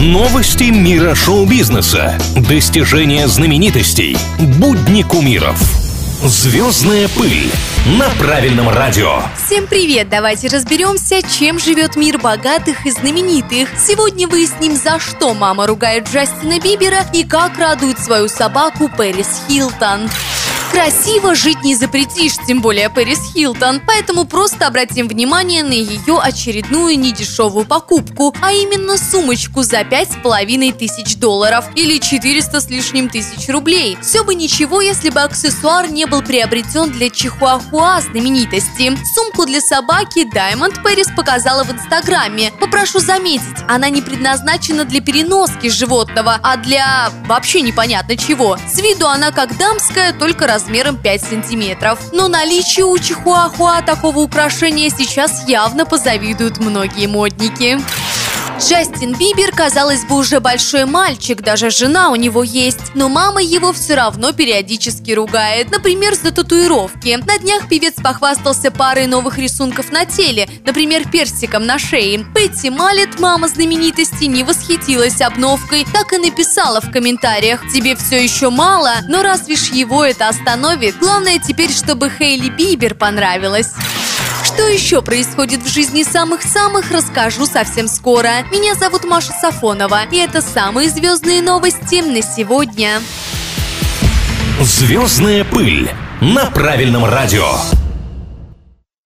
Новости мира шоу-бизнеса. Достижения знаменитостей. Будни кумиров. Звездная пыль на правильном радио. Всем привет! Давайте разберемся, чем живет мир богатых и знаменитых. Сегодня выясним, за что мама ругает Джастина Бибера и как радует свою собаку Пэрис Хилтон. Красиво жить не запретишь, тем более Пэрис Хилтон, поэтому просто обратим внимание на ее очередную недешевую покупку, а именно сумочку за пять с половиной тысяч долларов или 400 с лишним тысяч рублей. Все бы ничего, если бы аксессуар не был приобретен для чихуахуа знаменитости. Сумку для собаки Diamond Пэрис показала в Инстаграме. Попрошу заметить, она не предназначена для переноски животного, а для вообще непонятно чего. С виду она как дамская, только раз размером 5 сантиметров. Но наличие у чихуахуа такого украшения сейчас явно позавидуют многие модники. Джастин Бибер, казалось бы, уже большой мальчик, даже жена у него есть, но мама его все равно периодически ругает, например, за татуировки. На днях певец похвастался парой новых рисунков на теле, например, персиком на шее. Пэтти Малет, мама знаменитости, не восхитилась обновкой, так и написала в комментариях «Тебе все еще мало, но разве ж его это остановит? Главное теперь, чтобы Хейли Бибер понравилось». Что еще происходит в жизни самых-самых, расскажу совсем скоро. Меня зовут Маша Сафонова, и это самые звездные новости на сегодня. Звездная пыль на правильном радио.